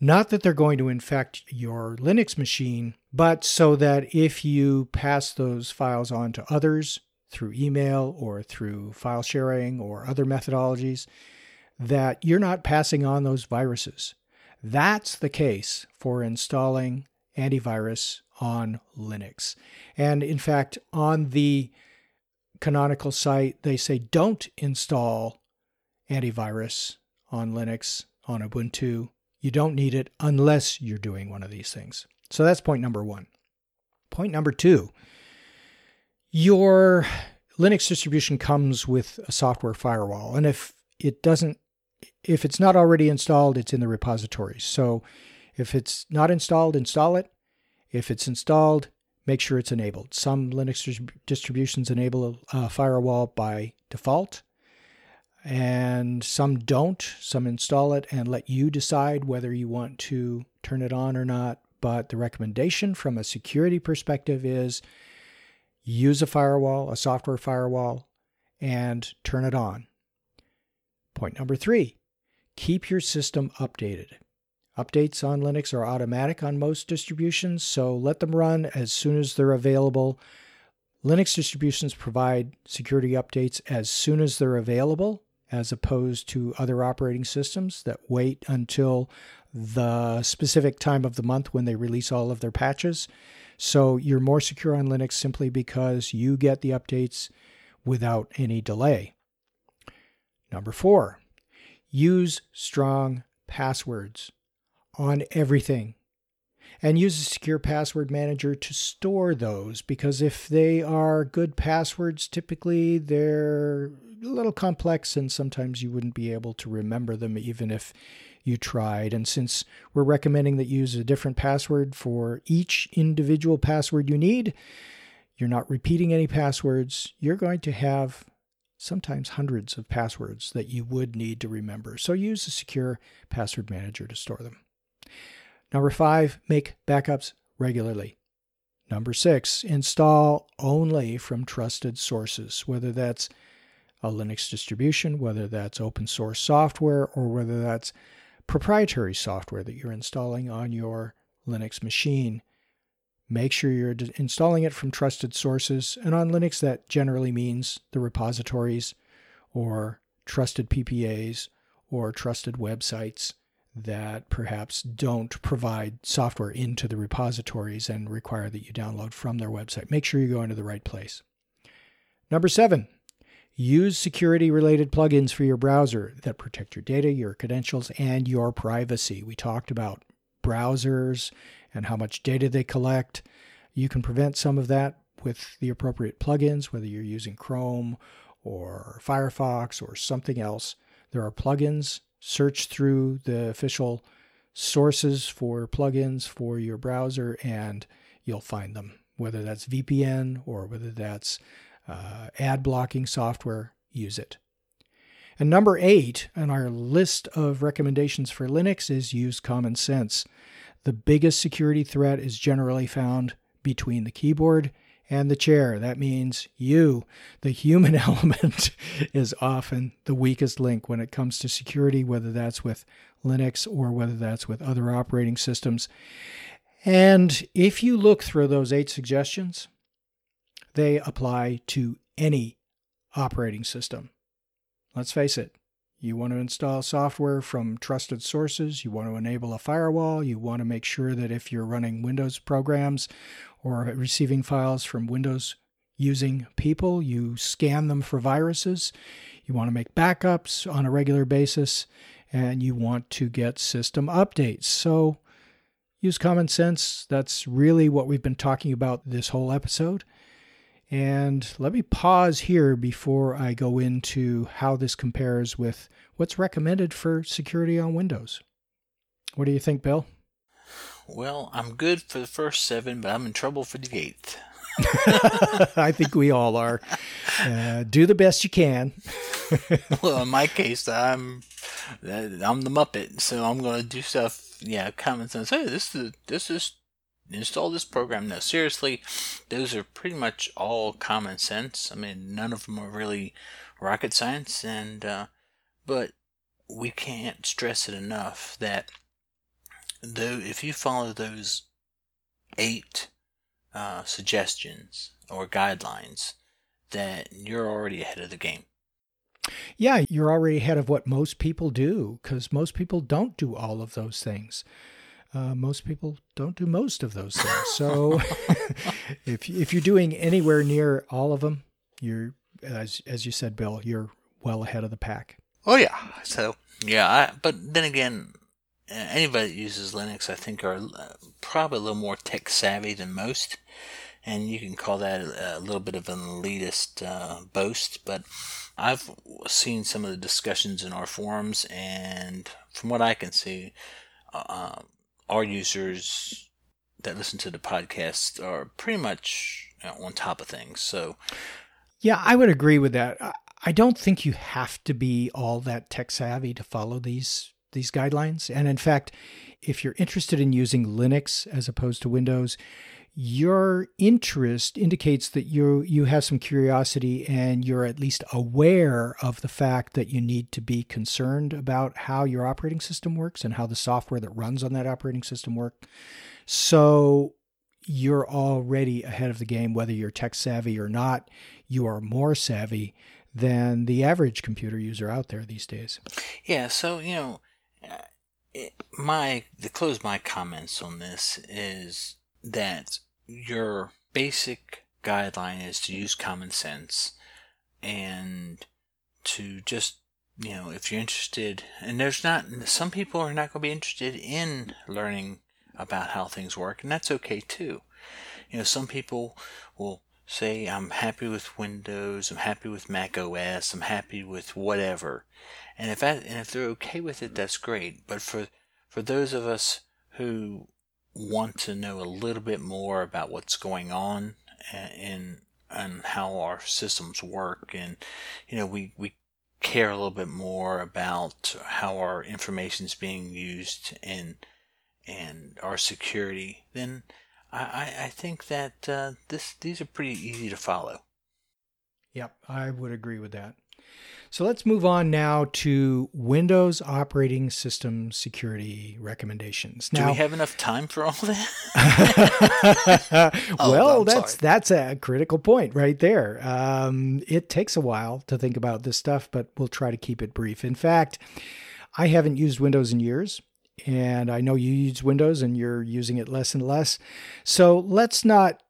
Not that they're going to infect your Linux machine, but so that if you pass those files on to others through email or through file sharing or other methodologies, that you're not passing on those viruses. That's the case for installing antivirus on Linux. And in fact, on the canonical site, they say don't install antivirus on Linux, on Ubuntu. You don't need it unless you're doing one of these things. So that's point number one. Point number two your Linux distribution comes with a software firewall. And if it doesn't if it's not already installed, it's in the repositories. So if it's not installed, install it. If it's installed, make sure it's enabled. Some Linux distributions enable a firewall by default, and some don't. Some install it and let you decide whether you want to turn it on or not. But the recommendation from a security perspective is use a firewall, a software firewall, and turn it on. Point number three keep your system updated. Updates on Linux are automatic on most distributions, so let them run as soon as they're available. Linux distributions provide security updates as soon as they're available, as opposed to other operating systems that wait until the specific time of the month when they release all of their patches. So you're more secure on Linux simply because you get the updates without any delay. Number four, use strong passwords on everything. And use a secure password manager to store those because if they are good passwords, typically they're a little complex and sometimes you wouldn't be able to remember them even if you tried. And since we're recommending that you use a different password for each individual password you need, you're not repeating any passwords, you're going to have sometimes hundreds of passwords that you would need to remember. So use a secure password manager to store them. Number five, make backups regularly. Number six, install only from trusted sources, whether that's a Linux distribution, whether that's open source software, or whether that's proprietary software that you're installing on your Linux machine. Make sure you're installing it from trusted sources. And on Linux, that generally means the repositories or trusted PPAs or trusted websites that perhaps don't provide software into the repositories and require that you download from their website. Make sure you go into the right place. Number seven, use security related plugins for your browser that protect your data, your credentials, and your privacy. We talked about browsers and how much data they collect. You can prevent some of that with the appropriate plugins, whether you're using Chrome or Firefox or something else. There are plugins search through the official sources for plugins for your browser and you'll find them, whether that's VPN or whether that's uh, ad blocking software, use it. And number eight on our list of recommendations for Linux is use common sense. The biggest security threat is generally found between the keyboard and the chair. That means you, the human element, is often the weakest link when it comes to security, whether that's with Linux or whether that's with other operating systems. And if you look through those eight suggestions, they apply to any operating system. Let's face it, you want to install software from trusted sources, you want to enable a firewall, you want to make sure that if you're running Windows programs or receiving files from Windows using people, you scan them for viruses, you want to make backups on a regular basis, and you want to get system updates. So use common sense. That's really what we've been talking about this whole episode. And let me pause here before I go into how this compares with what's recommended for security on Windows. What do you think, Bill? Well, I'm good for the first seven, but I'm in trouble for the eighth. I think we all are. Uh, do the best you can. well, in my case, I'm I'm the Muppet, so I'm going to do stuff. Yeah, common sense. Hey, this is this is install this program. No, seriously, those are pretty much all common sense. I mean, none of them are really rocket science, and uh, but we can't stress it enough that though if you follow those eight uh, suggestions or guidelines, then you're already ahead of the game. Yeah, you're already ahead of what most people do because most people don't do all of those things. Uh, most people don't do most of those things. So if if you're doing anywhere near all of them, you're as as you said, Bill, you're well ahead of the pack. Oh yeah. So yeah, I, but then again, anybody that uses Linux, I think, are uh, probably a little more tech savvy than most, and you can call that a, little bit of an elitist uh, boast. But I've seen some of the discussions in our forums, and from what I can see, uh, um, our users that listen to the podcast are pretty much you know, on top of things. So, yeah, I would agree with that. I don't think you have to be all that tech savvy to follow these these guidelines. And in fact, if you're interested in using Linux as opposed to Windows, your interest indicates that you you have some curiosity and you're at least aware of the fact that you need to be concerned about how your operating system works and how the software that runs on that operating system work. So you're already ahead of the game whether you're tech savvy or not. You are more savvy than the average computer user out there these days. Yeah, so you know, Uh, my to close my comments on this is that your basic guideline is to use common sense and to just you know if you're interested and there's not some people are not going to be interested in learning about how things work and that's okay too. You know some people will say i'm happy with windows i'm happy with mac os i'm happy with whatever and if that, and if they're okay with it, that's great. But for for those of us who want to know a little bit more about what's going on and and how our systems work, and you know, we we care a little bit more about how our information is being used and and our security, then I, I think that uh, this these are pretty easy to follow. Yep, I would agree with that. So let's move on now to Windows operating system security recommendations. Now, Do we have enough time for all that? oh, well, that's sorry. that's a critical point right there. Um, it takes a while to think about this stuff, but we'll try to keep it brief. In fact, I haven't used Windows in years. And I know you use Windows and you're using it less and less. So let's not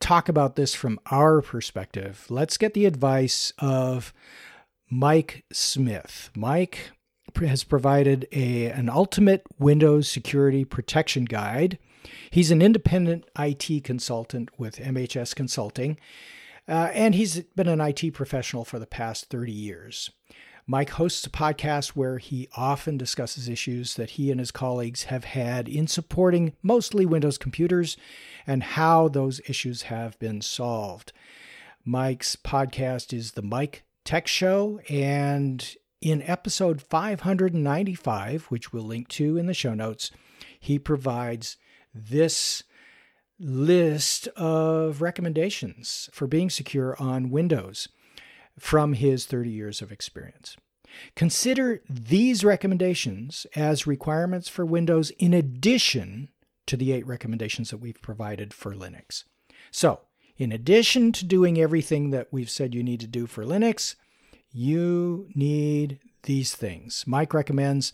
talk about this from our perspective. Let's get the advice of Mike Smith. Mike has provided a, an ultimate Windows security protection guide. He's an independent IT consultant with MHS Consulting, uh, and he's been an IT professional for the past 30 years. Mike hosts a podcast where he often discusses issues that he and his colleagues have had in supporting mostly Windows computers and how those issues have been solved. Mike's podcast is the Mike Tech Show. And in episode 595, which we'll link to in the show notes, he provides this list of recommendations for being secure on Windows from his 30 years of experience. Consider these recommendations as requirements for Windows in addition to the eight recommendations that we've provided for Linux. So, in addition to doing everything that we've said you need to do for Linux, you need these things. Mike recommends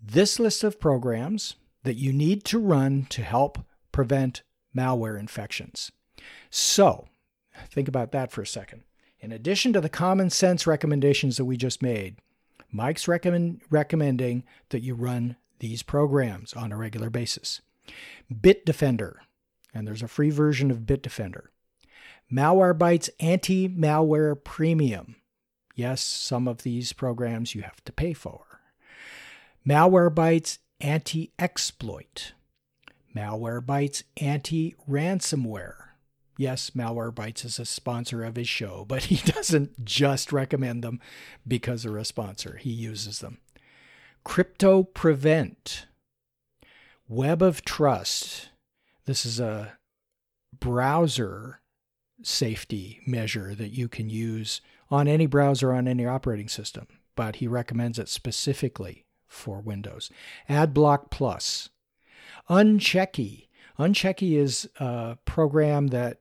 this list of programs that you need to run to help prevent malware infections. So, think about that for a second. In addition to the common sense recommendations that we just made, Mike's recommend, recommending that you run these programs on a regular basis. Bitdefender, and there's a free version of Bitdefender. Malwarebytes Anti Malware Premium. Yes, some of these programs you have to pay for. Malwarebytes Anti Exploit. Malwarebytes Anti Ransomware. Yes, Malwarebytes is a sponsor of his show, but he doesn't just recommend them because they're a sponsor. He uses them. Crypto Prevent. Web of Trust. This is a browser safety measure that you can use on any browser on any operating system, but he recommends it specifically for Windows. AdBlock Plus. Unchecky. Unchecky is a program that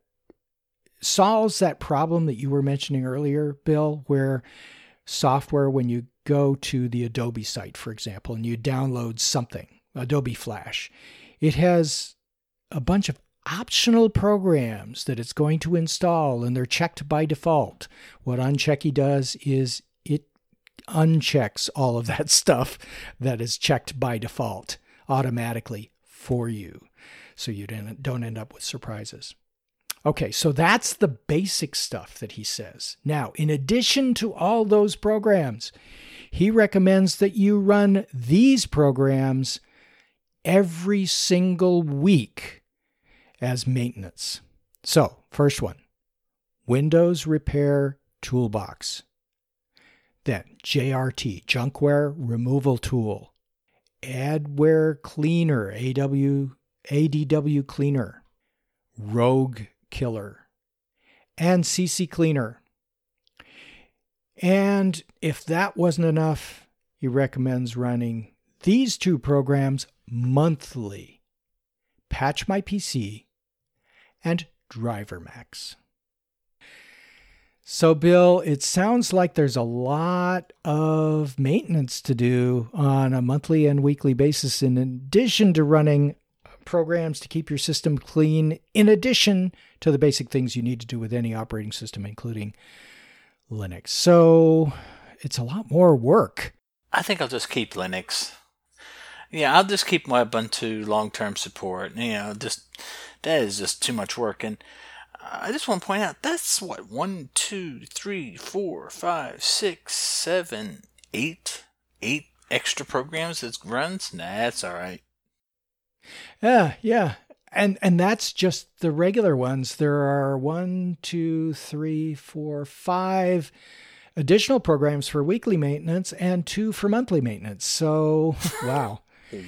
solves that problem that you were mentioning earlier, Bill, where software, when you go to the Adobe site, for example, and you download something, Adobe Flash, it has a bunch of optional programs that it's going to install and they're checked by default. What Unchecky does is it unchecks all of that stuff that is checked by default automatically for you so you don't end up with surprises. Okay, so that's the basic stuff that he says. Now, in addition to all those programs, he recommends that you run these programs every single week as maintenance. So, first one Windows Repair Toolbox. Then JRT, Junkware Removal Tool. Adware Cleaner, AW, ADW Cleaner. Rogue Killer. And CC Cleaner. And if that wasn't enough, he recommends running these two programs monthly Patch My PC and DriverMax. So, Bill, it sounds like there's a lot of maintenance to do on a monthly and weekly basis, in addition to running programs to keep your system clean, in addition to the basic things you need to do with any operating system, including Linux. So, it's a lot more work. I think I'll just keep Linux. Yeah, I'll just keep my Ubuntu long term support. You know, just that is just too much work. And I just want to point out that's what one, two, three, four, five, six, seven, eight, eight extra programs it runs. Nah, that's all right. Yeah, yeah, and and that's just the regular ones. There are one, two, three, four, five additional programs for weekly maintenance and two for monthly maintenance. So, wow,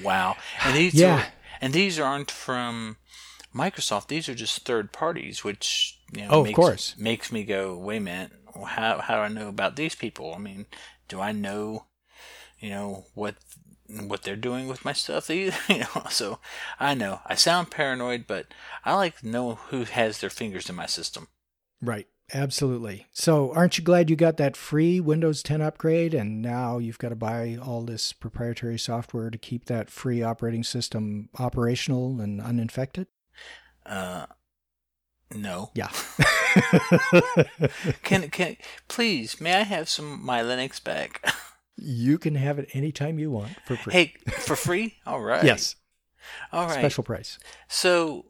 wow, and these yeah. Are, and these aren't from Microsoft, these are just third parties, which you know, oh, makes, of course makes me go, wait a minute, how how do I know about these people? I mean, do I know, you know, what what they're doing with my stuff? Either? you know, so I know I sound paranoid, but I like to know who has their fingers in my system. Right. Absolutely. So, aren't you glad you got that free Windows 10 upgrade and now you've got to buy all this proprietary software to keep that free operating system operational and uninfected? Uh, no. Yeah. can can please may I have some my Linux back? you can have it anytime you want for free. Hey, for free? All right. yes. All right. Special price. So,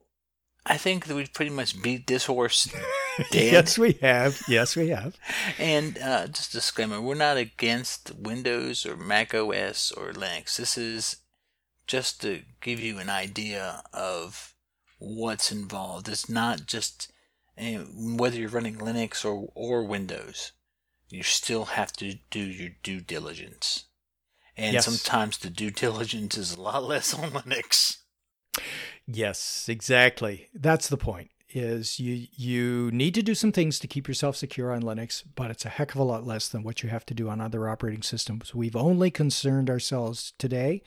I think that we've pretty much beat this horse dead. yes, we have. Yes, we have. and uh, just disclaimer: we're not against Windows or Mac OS or Linux. This is just to give you an idea of what's involved. It's not just you know, whether you're running Linux or, or Windows, you still have to do your due diligence. And yes. sometimes the due diligence is a lot less on Linux. Yes, exactly. That's the point. is you you need to do some things to keep yourself secure on Linux, but it's a heck of a lot less than what you have to do on other operating systems. We've only concerned ourselves today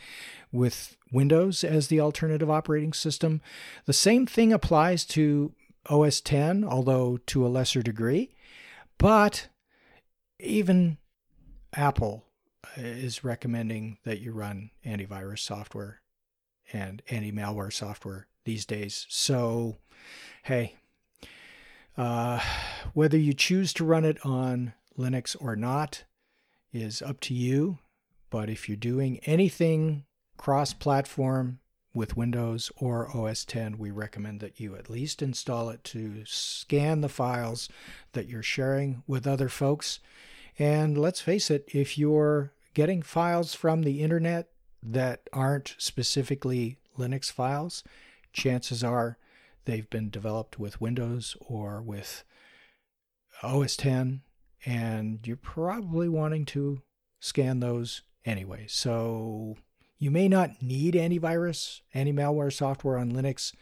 with Windows as the alternative operating system. The same thing applies to OS 10, although to a lesser degree. But even Apple is recommending that you run antivirus software and anti malware software these days. So, hey, uh, whether you choose to run it on Linux or not is up to you. But if you're doing anything cross platform with Windows or OS 10, we recommend that you at least install it to scan the files that you're sharing with other folks. And let's face it, if you're getting files from the internet that aren't specifically Linux files, chances are they've been developed with Windows or with OS 10, and you're probably wanting to scan those anyway. So you may not need antivirus, anti malware software on Linux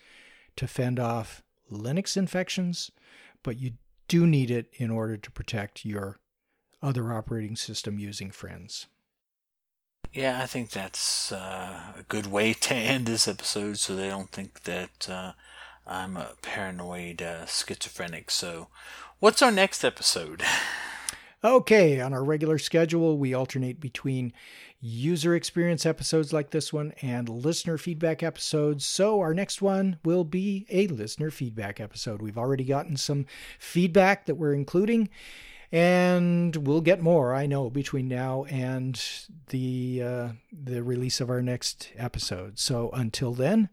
to fend off Linux infections, but you do need it in order to protect your other operating system using friends. Yeah, I think that's uh, a good way to end this episode so they don't think that uh, I'm a paranoid uh, schizophrenic. So, what's our next episode? Okay, on our regular schedule, we alternate between user experience episodes like this one and listener feedback episodes. So, our next one will be a listener feedback episode. We've already gotten some feedback that we're including, and we'll get more, I know, between now and the uh, the release of our next episode. So, until then,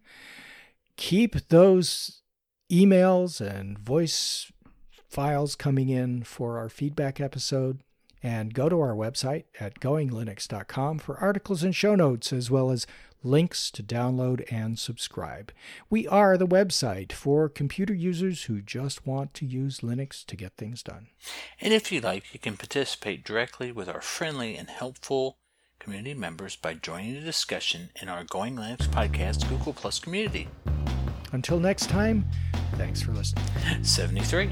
keep those emails and voice files coming in for our feedback episode. And go to our website at goinglinux.com for articles and show notes, as well as links to download and subscribe. We are the website for computer users who just want to use Linux to get things done. And if you like, you can participate directly with our friendly and helpful community members by joining the discussion in our Going Linux Podcast Google Plus community. Until next time, thanks for listening. 73.